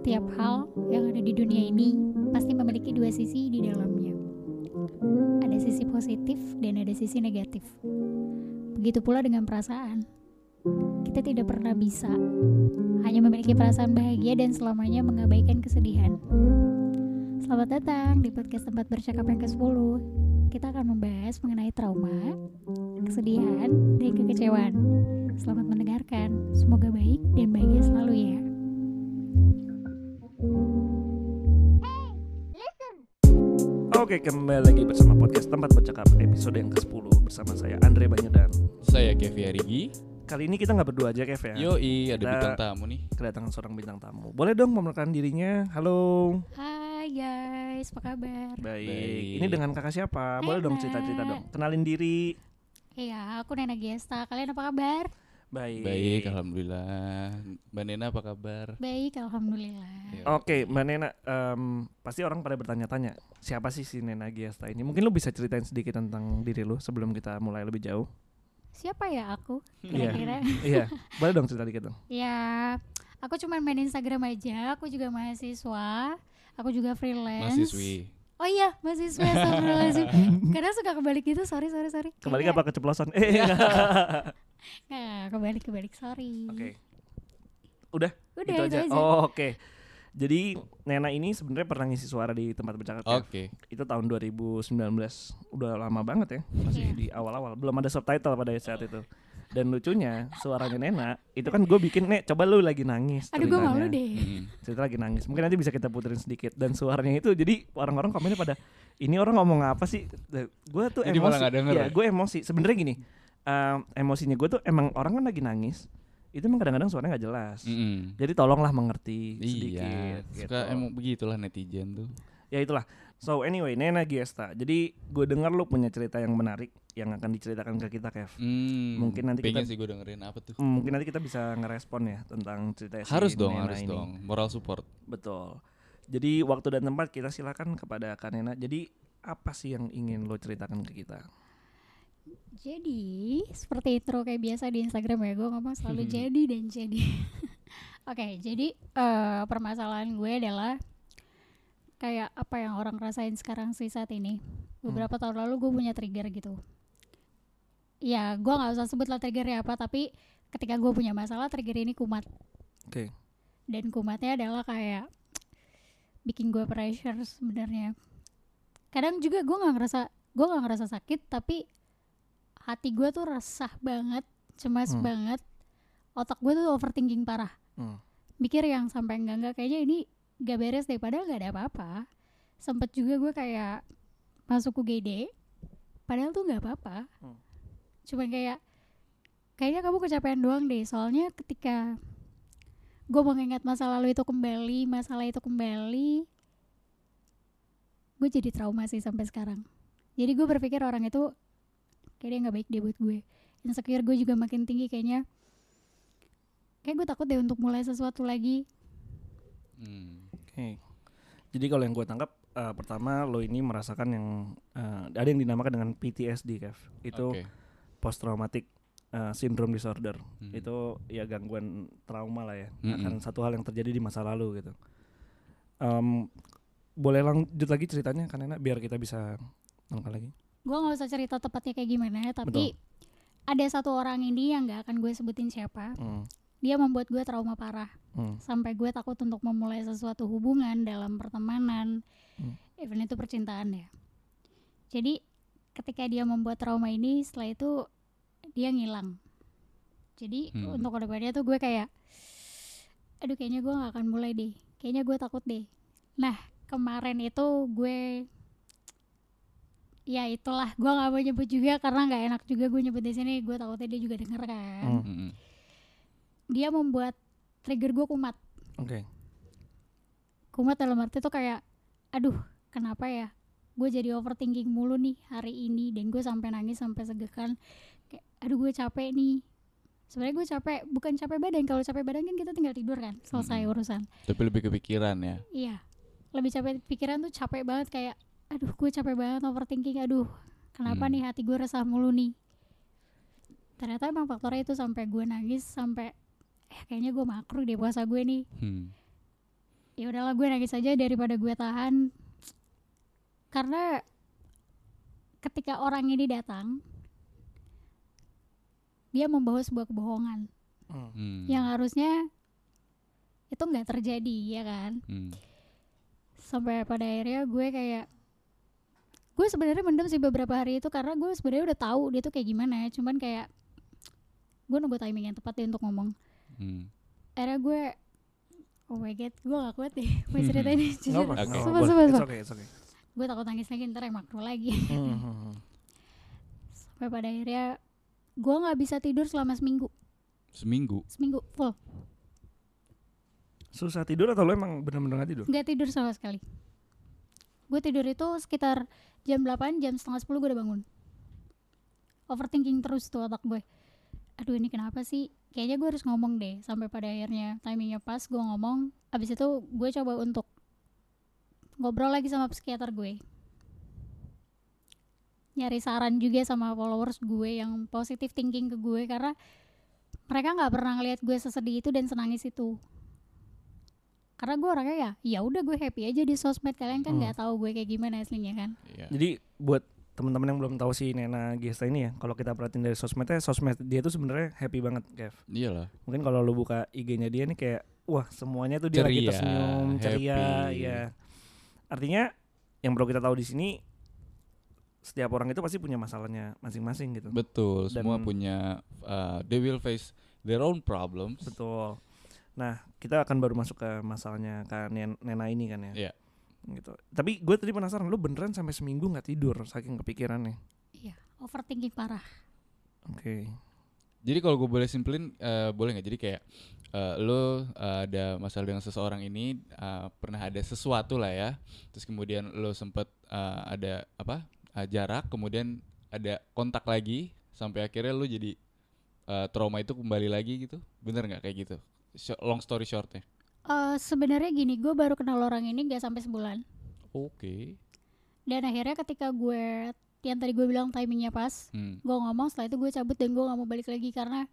Setiap hal yang ada di dunia ini pasti memiliki dua sisi di dalamnya. Ada sisi positif dan ada sisi negatif. Begitu pula dengan perasaan. Kita tidak pernah bisa hanya memiliki perasaan bahagia dan selamanya mengabaikan kesedihan. Selamat datang di podcast tempat bercakap yang ke-10. Kita akan membahas mengenai trauma, kesedihan, dan kekecewaan. Selamat mendengarkan. Semoga baik dan bahagia selalu ya. Oke, kembali lagi bersama podcast tempat bercakap episode yang ke-10 bersama saya Andre Banyedan. Saya Kevi Arigi. Kali ini kita nggak berdua aja, Kev ya. Yoi, ada Kita- bintang tamu nih. Kedatangan seorang bintang tamu. Boleh dong memperkenalkan dirinya? Halo. Hai guys, apa kabar? Baik. Baik. Ini dengan kakak siapa? Boleh dong cerita-cerita dong. Kenalin diri. Iya, aku Nena Gesta. Kalian apa kabar? Baik. Baik, alhamdulillah. Mbak Nena apa kabar? Baik, alhamdulillah. Ya. Oke, Mbak Nena, em, pasti orang pada bertanya-tanya, siapa sih si Nena Giasta ini? Mungkin lu bisa ceritain sedikit tentang diri lu sebelum kita mulai lebih jauh. Siapa ya aku? Iya. Kira-kira. iya, boleh dong cerita dikit dong. ya, aku cuma main Instagram aja. Aku juga mahasiswa. Aku juga freelance. Mahasiswi. Oh iya, mahasiswa. Astagfirullahaladzim. Kadang suka kebalik gitu. Sorry, sorry, sorry. Kembali Kayaknya- apa keceplosan? Eh, Nggak, kebalik, kebalik. Sorry. Oke. Udah, Udah, itu itu aja. aja. Oh, oke. Jadi Nena ini sebenarnya pernah ngisi suara di tempat bercakap ya. Oke. Itu tahun 2019. Udah lama banget ya. Masih Iya. di awal-awal. Belum ada subtitle pada saat itu. Dan lucunya suaranya Nena itu kan gue bikin nek coba lu lagi nangis. Aduh, gue malu ceritanya." deh. Mm. Cerita lagi nangis. Mungkin nanti bisa kita puterin sedikit dan suaranya itu jadi orang-orang komennya pada ini orang ngomong apa sih? Gue tuh Jadi emosi. malah denger ya, ya? gue emosi. Sebenarnya gini. em, emosinya gue tuh emang orang kan lagi nangis. Itu emang kadang-kadang suaranya nggak jelas. Mm-mm. Jadi tolonglah mengerti Iya, sedikit. suka gitu. emang begitulah netizen tuh. Ya itulah. So anyway, Nena Giesta. Jadi gue dengar lu punya cerita yang menarik yang akan diceritakan ke kita, Kev. Hmm, Mungkin nanti pengen kita- sih gue dengerin apa tuh. Hmm, Mungkin nanti kita bisa ngerespon ya tentang cerita si harus dong, Nena harus ini. dong. Moral support. Betul. Jadi waktu dan tempat kita silakan kepada Kak Nena. Jadi apa sih yang ingin lo ceritakan ke kita? Jadi, seperti intro kayak biasa di Instagram ya, gue ngomong selalu Hmm. jadi dan jadi. Oke, jadi eh, permasalahan gue adalah kayak apa yang orang rasain sekarang sih saat ini. Beberapa tahun lalu gue punya trigger gitu. Ya, gue nggak usah sebut lah triggernya apa, tapi ketika gue punya masalah, trigger ini kumat. Oke. Dan kumatnya adalah kayak bikin gue pressure sebenarnya. Kadang juga gue nggak ngerasa, gue nggak ngerasa sakit, tapi hati gue tuh resah banget, cemas Hmm. banget, otak gue tuh overthinking parah, Hmm. mikir yang sampai enggak enggak kayaknya ini gak beres deh, padahal gak ada apa-apa. Sempet juga gue kayak masuk UGD, padahal tuh nggak apa-apa, Hmm. cuman kayak kayaknya kamu kecapean doang deh, soalnya ketika gue mengingat masa lalu itu kembali, masalah itu kembali, gue jadi trauma sih sampai sekarang. Jadi gue berpikir orang itu kayaknya nggak baik deh buat gue. Insecure gue juga makin tinggi kayaknya. Kayak gue takut deh untuk mulai sesuatu lagi. Hmm. Oke. Jadi kalau yang gue tangkap eh, pertama lo ini merasakan yang eh, ada yang dinamakan dengan PTSD, Kev. Itu Oke. post traumatic syndrome disorder. Hmm. Itu ya gangguan trauma lah ya. Mm-mm. Akan satu hal yang terjadi di masa lalu gitu. Em, boleh lanjut lagi ceritanya kan Nena biar kita bisa nangkal lagi. Gue nggak usah cerita tepatnya kayak gimana, tapi ada satu orang ini yang nggak akan gue sebutin siapa. Hmm. Dia membuat gue trauma parah. Hmm. Sampai gue takut untuk memulai sesuatu hubungan dalam pertemanan, Hmm. even itu percintaan ya. Jadi ketika dia membuat trauma ini, setelah itu dia ngilang. Jadi Hmm. untuk ke depannya tuh gue kayak, aduh kayaknya gue gak akan mulai deh. Kayaknya gue takut deh. Nah kemarin itu gue, ya itulah gue gak mau nyebut juga karena nggak enak juga gue nyebut di sini. Gue takutnya dia juga denger kan. Hmm. Mm-mm. Dia membuat trigger gue kumat. Oke. kumat dalam arti tuh kayak aduh kenapa ya gue jadi overthinking mulu nih hari ini dan gue sampai nangis sampai segekan kayak aduh gue capek nih sebenarnya gue capek bukan capek badan kalau capek badan kan kita tinggal tidur kan selesai Mm-mm. urusan Tapi lebih kepikiran ya. iya lebih capek pikiran tuh capek banget kayak aduh gue capek banget overthinking aduh kenapa Hmm. nih hati gue resah mulu nih ternyata emang faktornya itu sampai gue nangis sampai eh kayaknya gue makruh deh puasa gue nih Hmm. ya udahlah gue nangis aja daripada gue tahan karena ketika orang ini datang dia membawa sebuah kebohongan Hmm. Yang harusnya itu nggak terjadi ya kan Hmm. sampai pada akhirnya gue kayak gue sebenarnya mendem sih beberapa hari itu karena gue sebenarnya udah tahu dia tuh kayak gimana cuman kayak gue nunggu timing yang tepat deh untuk ngomong Hmm. akhirnya gue oh my god gue gak kuat deh gue ceritain ini jujur Sumpah, sumpah, sumpah. gue takut nangis lagi ntar yang makro lagi Hmm, hmm, hmm. sampai pada akhirnya gue nggak bisa tidur selama seminggu Seminggu. seminggu full Susah tidur atau lo emang bener-bener gak tidur? nggak tidur sama sekali gue tidur itu sekitar jam 8 jam setengah 10 gue udah bangun. Overthinking terus tuh otak gue aduh ini kenapa sih? Kayaknya gue harus ngomong deh sampai pada akhirnya timingnya pas gue ngomong abis itu gue coba untuk ngobrol lagi sama psikiater gue. Nyari saran juga sama followers gue yang positive thinking ke gue karena mereka nggak pernah ngeliat gue sesedih itu dan senangis itu karena gue orangnya ya ya udah gue happy aja di sosmed kalian kan Hmm. nggak tahu gue kayak gimana aslinya kan Iya. Jadi buat teman-teman yang belum tahu si Nena Gesta ini ya, kalau kita perhatiin dari sosmednya, sosmed dia tuh sebenarnya happy banget, Kev. Iyalah. Mungkin kalau lu buka IG-nya dia nih kayak wah semuanya tuh dia lagi Ceria, tersenyum, ceria, ya. Artinya yang perlu kita tahu di sini setiap orang itu pasti punya masalahnya masing-masing gitu. Betul. Semua Dan- punya uh, they will face their own problems. Betul. Nah, kita akan baru masuk ke masalahnya Kak Nen- Nena ini kan ya. Iya. Gitu. Tapi gue tadi penasaran, lu beneran sampai seminggu nggak tidur saking kepikirannya. iya overthinking parah Oke. Jadi kalau gue boleh simpelin, eh, boleh nggak? Jadi kayak eh, lo eh, ada masalah dengan seseorang ini, eh, pernah ada sesuatu lah ya. Terus kemudian lo sempet eh, ada apa eh, jarak, kemudian ada kontak lagi, sampai akhirnya lo jadi eh, trauma itu kembali lagi gitu. Bener nggak kayak gitu? Long story shortnya. Eh sebenarnya gini gue baru kenal orang ini gak sampai sebulan Oke. dan akhirnya ketika gue yang tadi gue bilang timingnya pas Hmm. gue ngomong setelah itu gue cabut dan gue nggak mau balik lagi karena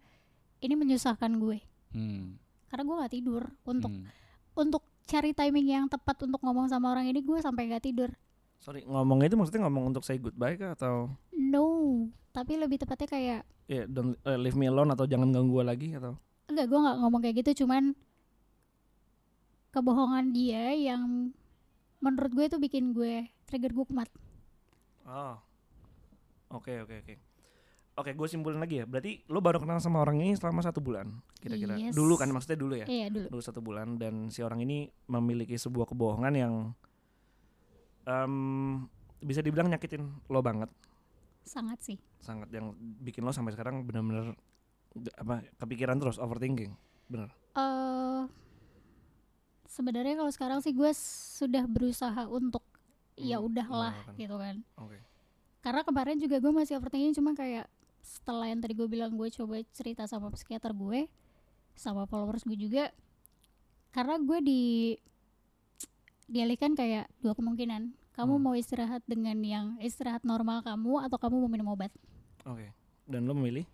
ini menyusahkan gue Hmm. karena gue nggak tidur untuk Hmm. untuk cari timing yang tepat untuk ngomong sama orang ini gue sampai nggak tidur Sorry, ngomongnya itu maksudnya ngomong untuk say goodbye kah atau no tapi lebih tepatnya kayak ya don't eh, leave me alone atau jangan ganggu gue lagi atau enggak gue nggak ngomong kayak gitu cuman kebohongan dia yang menurut gue itu bikin gue trigger gue kumat Oh. Oke, oke, oke. Oke, gue simpulin lagi ya. Berarti lo baru kenal sama orang ini selama satu bulan, kira-kira. Yes. Dulu kan, maksudnya dulu ya. iya dulu Dulu satu bulan dan si orang ini memiliki sebuah kebohongan yang em, bisa dibilang nyakitin lo banget, sangat sih sangat yang bikin lo sampai sekarang benar-benar apa kepikiran terus, overthinking. Bener. eh sebenarnya kalau sekarang sih gue sudah berusaha untuk ya Hmm, udahlah mengalahkan. gitu kan Oke. karena kemarin juga gue masih overthinking cuma kayak setelah yang tadi gue bilang gue coba cerita sama psikiater gue sama followers gue juga karena gue di dialihkan kayak dua kemungkinan kamu Hmm. mau istirahat dengan yang istirahat normal kamu atau kamu mau minum obat Oke. Dan lo memilih?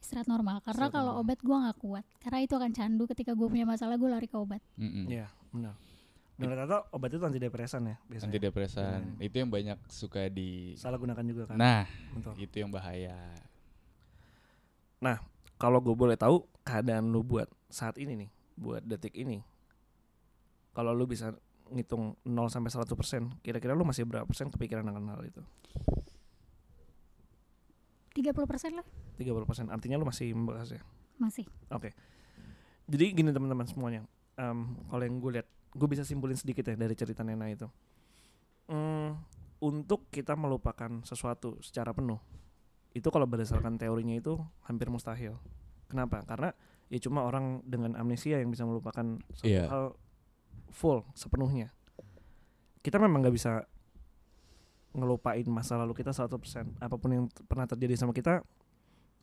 Istirahat normal karena Istirahat kalau normal. obat gue nggak kuat karena itu akan candu ketika gue punya masalah gue lari ke obat. Iya, benar. Dan ternyata obat itu antidepresan ya biasanya. Antidepresan. Hmm. Itu yang banyak suka di Salah gunakan juga kan. Nah, Betul. itu yang bahaya. kalau gue boleh tahu keadaan lu buat saat ini nih, buat detik ini. Kalau lu bisa ngitung 0 sampai 100%, kira-kira lu masih berapa persen kepikiran akan hal itu? 30% lah 30%. Artinya lu masih membahas ya. masih Oke. Jadi gini teman-teman semuanya. Em, kalau yang gue lihat, gue bisa simpulin sedikit ya dari cerita Nena itu. Hmm, untuk kita melupakan sesuatu secara penuh, itu kalau berdasarkan teorinya itu hampir mustahil. Kenapa? Karena ya cuma orang dengan amnesia yang bisa melupakan suatu Iya. hal full sepenuhnya. Kita memang nggak bisa ngelupain masa lalu kita 100% apa pun yang pernah terjadi sama kita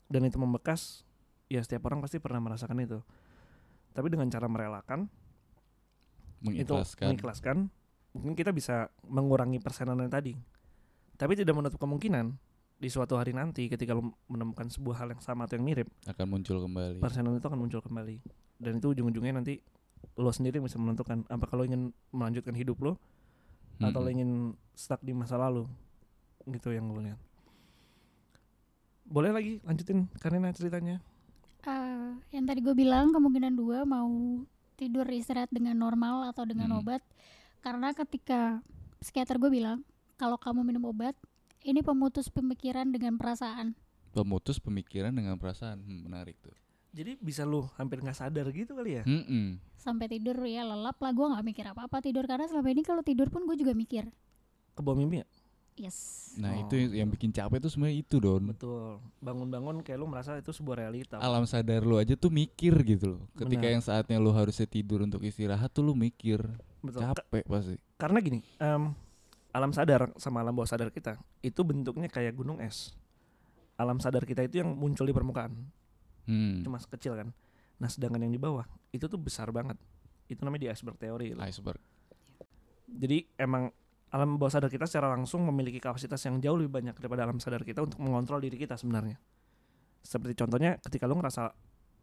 dan itu membekas ya setiap orang pasti pernah merasakan itu. Tapi dengan cara merelakan itu Mengikhlaskan. mengikhlaskan mungkin kita bisa mengurangi persenannya tadi. Tapi tidak menutup kemungkinan di suatu hari nanti ketika lo menemukan sebuah hal yang sama atau yang mirip akan muncul kembali. persenan itu akan muncul kembali. Dan itu ujung-ujungnya nanti lo sendiri bisa menentukan apa kalau ingin melanjutkan hidup lo atau lo ingin stuck di masa lalu. Gitu yang lo lihat boleh lagi lanjutin karena ceritanya? Eh, yang tadi gue bilang kemungkinan dua mau tidur istirahat dengan normal atau dengan Hmm. obat. Karena ketika psikiater gue bilang kalau kamu minum obat ini pemutus pemikiran dengan perasaan. Pemutus pemikiran dengan perasaan. Hmm, menarik tuh. Jadi bisa lo hampir nggak sadar gitu kali ya? Mm-mm. sampai tidur ya lelap lah. Gue nggak mikir apa apa tidur. Karena selama ini kalau tidur pun gue juga mikir. Ke bawah mimpi ya yes. Nah Oh. itu yang- yang bikin capek tuh sebenarnya itu don. Betul. Bangun-bangun kayak lo merasa itu sebuah realita. Alam sadar lu aja tuh mikir gitu loh. Ketika Benar. yang saatnya lu harusnya tidur untuk istirahat tuh lu mikir. Betul. Ka- capek pasti. karena gini em, alam sadar sama alam bawah sadar kita itu bentuknya kayak gunung es. Alam sadar kita itu yang muncul di permukaan. Hmm. cuma kecil kan. Nah sedangkan yang di bawah itu tuh besar banget. Itu namanya di iceberg teori loh. iceberg. Jadi emang alam bawah sadar kita secara langsung memiliki kapasitas yang jauh lebih banyak daripada alam sadar kita untuk mengontrol diri kita sebenarnya. Seperti contohnya ketika lu ngerasa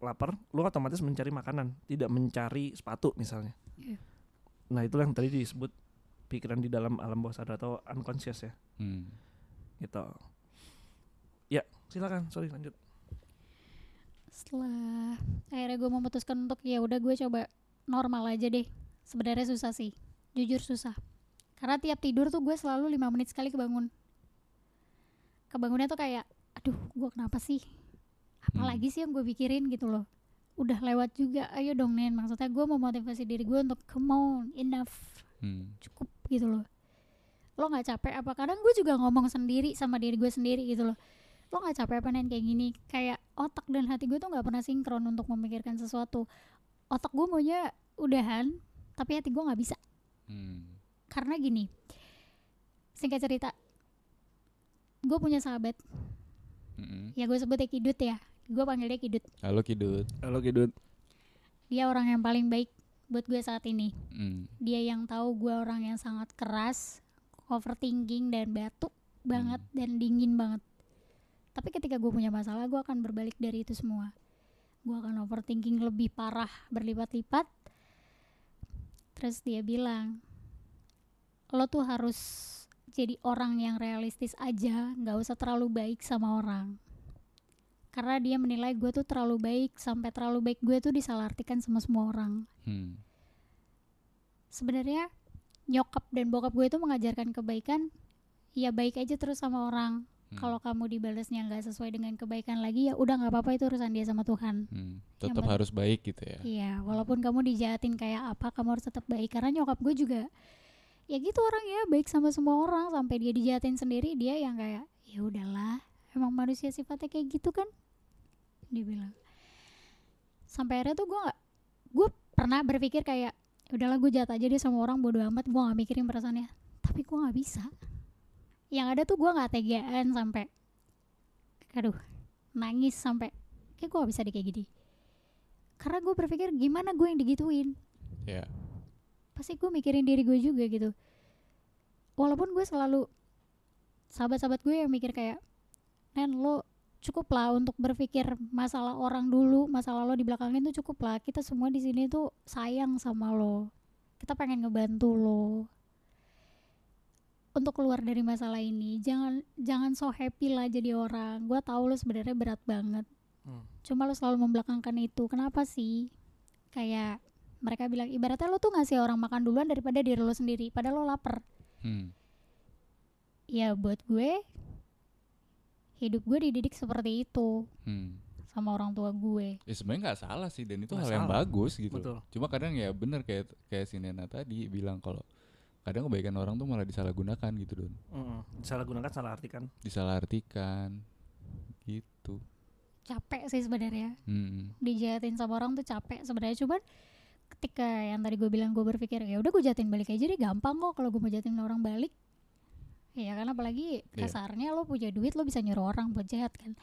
lapar lu otomatis mencari makanan tidak mencari sepatu misalnya. Iya. nah itu yang tadi disebut pikiran di dalam alam bawah sadar atau unconscious ya. Hmm. gitu. Ya silakan. Sorry lanjut. Setelah akhirnya gue memutuskan untuk ya udah gue coba normal aja deh. Sebenarnya susah sih. Jujur susah karena tiap tidur tuh gue selalu lima menit sekali kebangun. Kebangunnya tuh kayak aduh gue kenapa sih? Hmm. apalagi sih yang gue pikirin gitu loh. Udah lewat juga ayo dong Nen. Maksudnya gue mau motivasi diri gue untuk come on enough. Hmm. cukup gitu loh. Lo nggak capek apa? Kadang gue juga ngomong sendiri sama diri gue sendiri gitu loh. Lo nggak capek apa nen? Kayak gini. Kayak otak dan hati gue tuh nggak pernah sinkron untuk memikirkan sesuatu. Otak gue maunya udahan tapi hati gue nggak bisa. Hmm. Karena gini singkat cerita gue punya sahabat. Mm-mm. ya gue sebutnya kidut ya. Gue panggil dia kidut. Halo kidut. Halo Kidut. Dia orang yang paling baik buat gue saat ini. Hmm. dia yang tahu gue orang yang sangat keras overthinking dan batuk banget dan dingin banget. Tapi ketika gue punya masalah gue akan berbalik dari itu semua. Gue akan overthinking lebih parah berlipat-lipat. Terus dia bilang lo tuh harus jadi orang yang realistis aja nggak usah terlalu baik sama orang karena dia menilai gue tuh terlalu baik sampai terlalu baik gue tuh disalahartikan sama semua orang Hmm. sebenarnya nyokap dan bokap gue itu mengajarkan kebaikan ya baik aja terus sama orang Hmm. kalau kamu dibalasnya nggak sesuai dengan kebaikan lagi ya udah nggak apa-apa itu urusan dia sama Tuhan Hmm. tetap harus baik gitu ya iya walaupun kamu dijahatin kayak apa kamu harus tetap baik karena nyokap gue juga ya gitu orang ya baik sama semua orang sampai dia dijahatin sendiri dia yang kayak ya udahlah emang manusia sifatnya kayak gitu kan? Dia bilang. Sampai akhirnya tuh gue nggak gue pernah berpikir kayak udahlah gue jahat aja dia sama orang bodo amat gue gak mikirin perasaannya. Tapi gue nggak bisa. Yang ada tuh gue nggak tegaan sampai aduh nangis sampai kayak gue gak bisa deh kayak gini. Karena gue berpikir gimana gue yang digituin? Ya pasti gue mikirin diri gue juga gitu. Walaupun gue selalu sahabat-sahabat gue yang mikir kayak Nen lo cukup lah untuk berpikir masalah orang dulu masalah lo di belakangin tuh cukup lah. Kita semua di sini tuh sayang sama lo. Kita pengen ngebantu lo. Untuk keluar dari masalah ini jangan jangan so happy lah jadi orang. Gue tahu lo sebenarnya berat banget. Hmm. cuma lo selalu membelakangkan itu. Kenapa sih? Kayak mereka bilang ibaratnya lo tuh ngasih orang makan duluan daripada diri lo sendiri padahal lo lapar Hmm. ya buat gue hidup gue dididik seperti itu Hmm. sama orang tua gue Ya sebenarnya nggak salah sih dan itu Nggak hal yang salah. bagus gitu. Betul. Cuma kadang ya bener kayak kayak si Nena tadi bilang kalau kadang kebaikan orang tuh malah disalahgunakan gitu don, Mm-mm. salah gunakan salah artikan disalahartikan gitu. capek sih sebenarnya Hmm. dijahatin sama orang tuh capek sebenarnya cuman ketika yang tadi gue bilang gue berpikir ya udah gue jahatin balik aja deh gampang kok kalau gue mau jahatin orang balik ya kan apalagi Iya. kasarnya lo punya duit lo bisa nyuruh orang buat jahat kan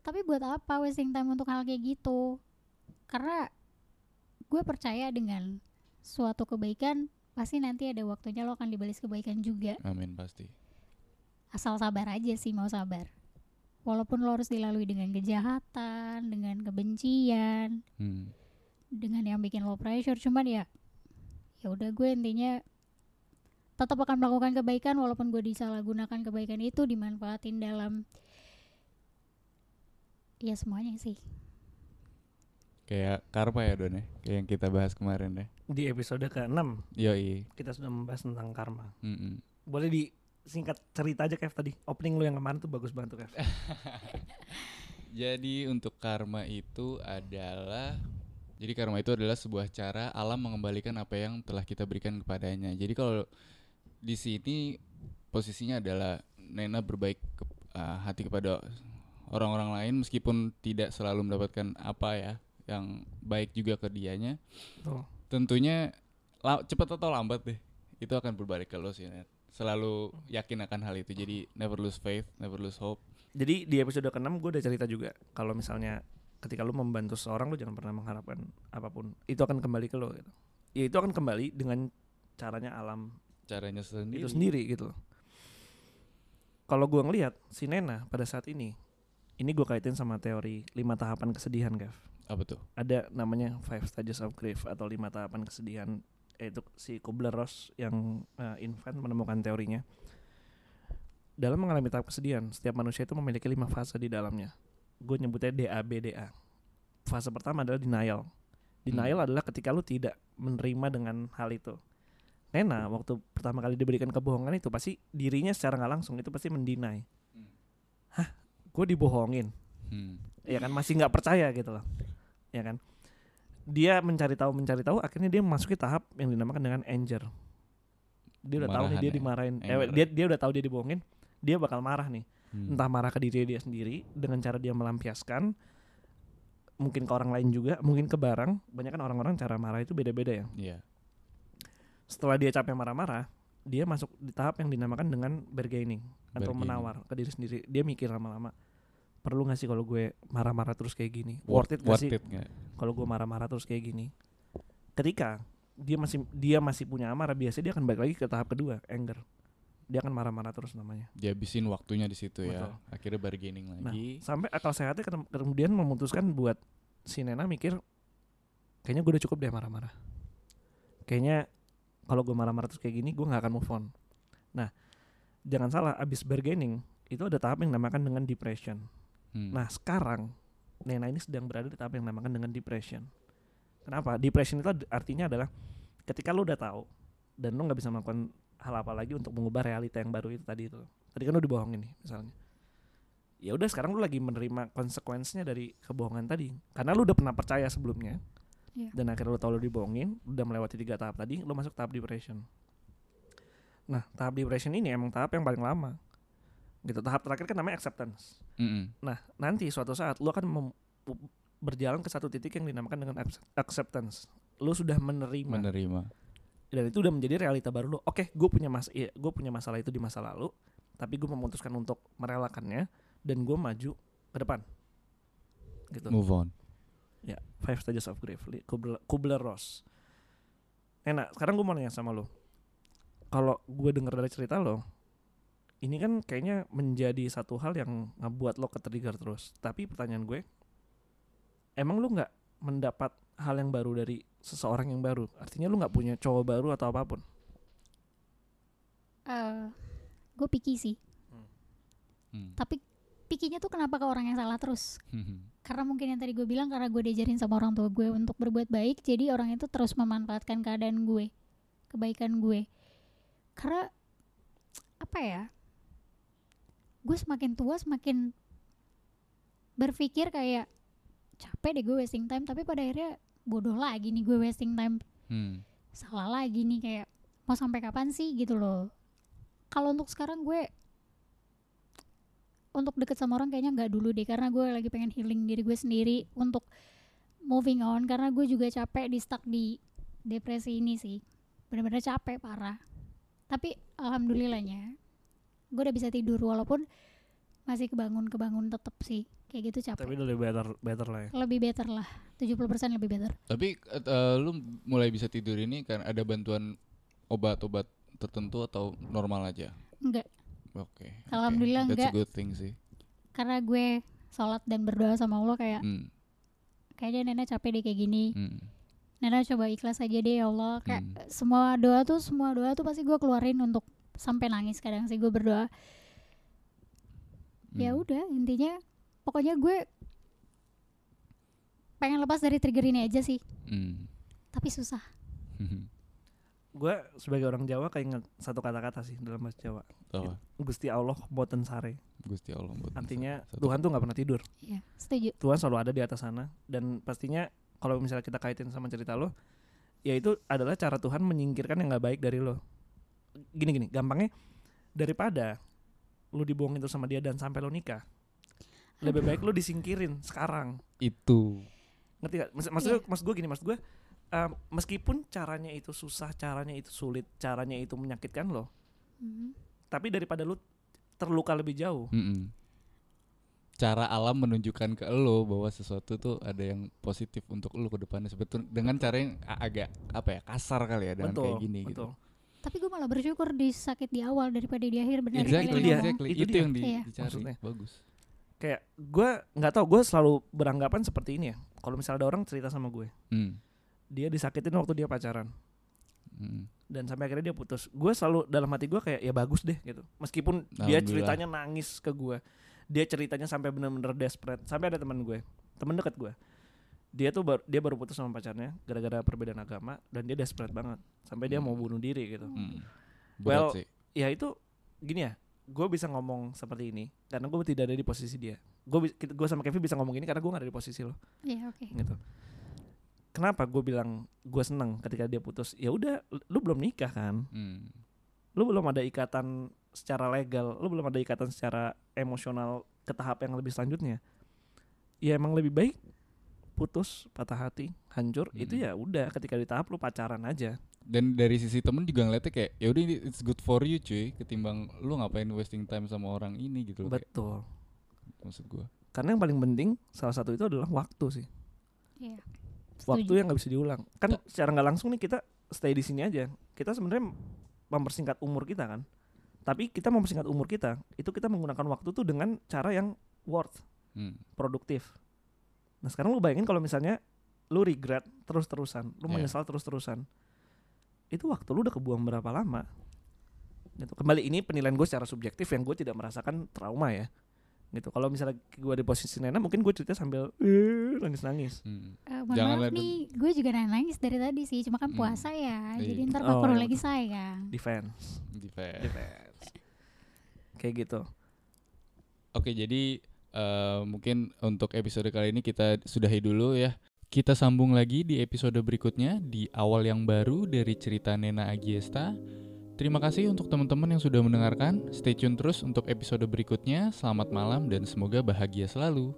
tapi buat apa wasting time untuk hal kayak gitu karena gue percaya dengan suatu kebaikan pasti nanti ada waktunya lo akan dibalas kebaikan juga Amin pasti. asal sabar aja sih mau sabar walaupun lo harus dilalui dengan kejahatan dengan kebencian Hmm. Dengan yang bikin low pressure cuman ya ya udah gue intinya tetap akan melakukan kebaikan walaupun gue disalahgunakan kebaikan itu dimanfaatin dalam ya semuanya sih Kayak karma ya Don ya, kayak yang kita bahas kemarin deh. Di episode ke-6 Yoi. kita sudah membahas tentang karma. Mm-mm. Boleh disingkat cerita aja Kev tadi. Opening lu yang kemarin tuh bagus banget tuh Kev. Jadi untuk karma itu adalah jadi karma itu adalah sebuah cara alam mengembalikan apa yang telah kita berikan kepadanya. Jadi kalau di sini posisinya adalah Nena berbaik ke- uh, hati kepada orang-orang lain meskipun tidak selalu mendapatkan apa ya yang baik juga ke dianya. Tuh. Tentunya cepat atau lambat deh itu akan berbalik ke lo sih Net. Selalu yakin akan hal itu. Jadi never lose faith, never lose hope. Jadi di episode ke-6 gue udah cerita juga kalau misalnya ketika lu membantu seorang lu jangan pernah mengharapkan apa pun. Itu akan kembali ke lo gitu. Ya itu akan kembali dengan caranya alam Caranya sendiri. itu sendiri gitu. Kalau gua ngelihat si Nena pada saat ini, ini gue kaitin sama teori lima tahapan kesedihan, Gav. Apa tuh? Ada namanya five stages of grief atau lima tahapan kesedihan. Itu si Kubler-Ross yang eh, invent menemukan teorinya. Dalam mengalami tahap kesedihan, setiap manusia itu memiliki lima fase di dalamnya. Gue nyebutnya DABDA. Fase pertama adalah denial. Denial adalah ketika lu tidak menerima dengan hal itu. Nena waktu pertama kali diberikan kebohongan itu pasti dirinya secara nggak langsung itu pasti mendinai. Hmm. Hah, gue dibohongin, Hmm. ya kan masih nggak percaya gitu loh, ya kan. Dia mencari tahu mencari tahu, akhirnya dia memasuki tahap yang dinamakan dengan anger. Dia udah tahu nih Marahan dia ya, dimarahin, eh, dia dia udah tahu dia dibohongin, dia bakal marah nih. Hmm. Entah marah ke diri dia sendiri dengan cara dia melampiaskan, mungkin ke orang lain juga, mungkin ke barang. Banyak kan orang-orang cara marah itu beda-beda ya. Iya. setelah dia capek marah-marah, dia masuk di tahap yang dinamakan dengan bargaining atau Bargaining. menawar ke diri sendiri. Dia mikir lama-lama, perlu gak sih kalau gue marah-marah terus kayak gini? Worth it gak worth sih nggak? kalau gue marah-marah terus kayak gini? Ketika dia masih dia masih punya amarah, biasanya dia akan balik lagi ke tahap kedua, anger. Dia akan marah-marah terus namanya. Dihabisin waktunya di situ ya. Akhirnya bargaining Nah, lagi. sampai akal sehatnya kemudian memutuskan buat si Nena mikir, kayaknya gue udah cukup deh marah-marah. Kayaknya kalau gue marah-marah terus kayak gini, gue nggak akan move on. Nah, jangan salah, abis bargaining itu ada tahap yang dinamakan dengan depression. Hmm. Nah, sekarang Nena ini sedang berada di tahap yang dinamakan dengan depression. Kenapa? Depression itu artinya adalah ketika lu udah tahu dan lu nggak bisa melakukan hal apa lagi untuk mengubah realita yang baru itu tadi itu. Tadi kan lu dibohongin nih misalnya. Ya udah sekarang lu lagi menerima konsekuensinya dari kebohongan tadi. Karena lu udah pernah percaya sebelumnya. Iya. Dan akhirnya lu tahu lu dibohongin, lu udah melewati tiga tahap tadi, lu masuk tahap depression. Nah, tahap depression ini emang tahap yang paling lama. Gitu. Tahap terakhir kan namanya acceptance. Mm-mm. Nah, nanti suatu saat lu akan mem- berjalan ke satu titik yang dinamakan dengan accept- acceptance. Lu sudah menerima Menerima. Dan itu udah menjadi realita baru lu. Oke, gue punya mas, iya, gue punya masalah itu di masa lalu, tapi gue memutuskan untuk merelakannya dan gue maju ke depan. Gitu. Move on. Ya, Five Stages of Grief, Kubler, Kubler Ross. Enak. Sekarang gue mau nanya sama lo. Kalau gue dengar dari cerita lo, ini kan kayaknya menjadi satu hal yang ngebuat lo ketrigger terus. Tapi pertanyaan gue, emang lu nggak mendapat hal yang baru dari seseorang yang baru? Artinya lu nggak punya cowok baru atau apa pun? eh gue picky sih Hmm. tapi pikinya tuh kenapa ke orang yang salah terus karena mungkin yang tadi gue bilang karena gue diajarin sama orang tua gue untuk berbuat baik jadi orang itu terus memanfaatkan keadaan gue kebaikan gue karena apa ya gue semakin tua semakin berpikir kayak capek deh gue wasting time tapi pada akhirnya bodoh lagi nih gue wasting time. Hmm. salah lagi nih kayak mau sampai kapan sih gitu loh. Kalau untuk sekarang gue untuk deket sama orang kayaknya nggak dulu deh karena gue lagi pengen healing diri gue sendiri untuk moving on karena gue juga capek di stuck di depresi ini sih. Bener-bener capek parah. Tapi alhamdulillahnya gue udah bisa tidur walaupun masih kebangun kebangun tetep sih kayak gitu capek Tapi udah lebih better, better lah ya. lebih better lah 70% lebih better Tapi eh, lu mulai bisa tidur ini kan ada bantuan obat-obat tertentu atau normal aja? enggak Oke. oke. Alhamdulillah That's enggak. a good thing sih. karena gue sholat dan berdoa sama Allah kayak Hmm. kayaknya nenek capek deh kayak gini Hmm. Nena coba ikhlas aja deh ya Allah kayak Hmm. semua doa tuh semua doa tuh pasti gue keluarin untuk sampai nangis kadang sih gue berdoa ya Hmm. udah intinya pokoknya gue pengen lepas dari trigger ini aja sih. Hmm. tapi susah. Gue sebagai orang Jawa keinget satu kata-kata sih dalam bahasa Jawa. Apa? Gusti Allah boten sare. Gusti Allah buat artinya satu- Tuhan tuh nggak pernah tidur. Ya setuju. Tuhan selalu ada di atas sana. Dan pastinya kalau misalnya kita kaitin sama cerita lo ya itu adalah cara Tuhan menyingkirkan yang nggak baik dari lo. Gini gini gampangnya daripada lu dibohongin terus sama dia dan sampai lo nikah lebih baik lu disingkirin sekarang itu ngerti gak? Maksud, maksudnya maksud gue gini maksud gue um, meskipun caranya itu susah caranya itu sulit caranya itu menyakitkan lo Mhm. tapi daripada lu terluka lebih jauh Mm-mm. cara alam menunjukkan ke lo bahwa sesuatu tuh ada yang positif untuk lo ke depannya sebetulnya dengan cara yang agak apa ya kasar kali ya dengan betul kayak gini gitu. betul tapi gue malah bersyukur disakit di awal daripada di akhir benar Exactly, Itu dia. exactly. Itu Itu, dia. yang di- Iya. dicari. Maksudnya. Bagus. Kayak gue nggak tau gue selalu beranggapan seperti ini ya kalau misalnya ada orang cerita sama gue Hmm. dia disakitin waktu dia pacaran Hmm. dan sampai akhirnya dia putus gue selalu dalam hati gue kayak ya bagus deh gitu meskipun dia ceritanya nangis ke gue dia ceritanya sampai bener-bener desperate sampai ada teman gue teman dekat gue dia tuh baru, dia baru putus sama pacarnya gara-gara perbedaan agama dan dia desperate banget sampai dia Hmm. mau bunuh diri gitu Hmm. Well, sih. ya itu gini ya gue bisa ngomong seperti ini karena gue tidak ada di posisi dia. Gue gue sama Kevin bisa ngomong ini karena gue gak ada di posisi lo. Iya oke. Gitu. Kenapa gue bilang gue seneng ketika dia putus? Ya udah lu belum nikah kan? Hmm. lu belum ada ikatan secara legal lu belum ada ikatan secara emosional ke tahap yang lebih selanjutnya. Ya emang lebih baik putus patah hati hancur itu Hmm. ya udah. Ketika di tahap lu pacaran aja Dan dari sisi temen juga ngeliatnya kayak ya udah ini it's good for you cuy. Ketimbang lu ngapain wasting time sama orang ini gitu loh. kayak, betul. Maksud gua. karena yang paling penting salah satu itu adalah waktu sih. Iya. Waktu yang nggak bisa diulang. Kan secara nggak langsung nih kita stay di sini aja. Kita sebenarnya mempersingkat umur kita kan. Tapi kita mempersingkat umur kita itu kita menggunakan waktu tuh dengan cara yang worth. Hmm. produktif. Nah sekarang lu bayangin kalau misalnya lu regret terus terusan lu Iya. menyesal terus terusan itu waktu lu udah kebuang berapa lama gitu kembali ini penilaian gue secara subjektif yang gue tidak merasakan trauma ya gitu kalau misalnya gue di posisi Nena mungkin gue cerita sambil nangis nangis Hmm. Eh, mohon Jangan maaf nih, gue juga nangis dari tadi sih, cuma kan Hmm. puasa ya, Iya. jadi ntar Oh, baper iya lagi sayang. defense Defense. defense kayak gitu Oke, jadi eh, mungkin untuk episode kali ini kita sudahi dulu ya. Kita sambung lagi di episode berikutnya di awal yang baru dari cerita Nena Agiesta. Terima kasih untuk teman-teman yang sudah mendengarkan. Stay tune terus untuk episode berikutnya. Selamat malam dan semoga bahagia selalu.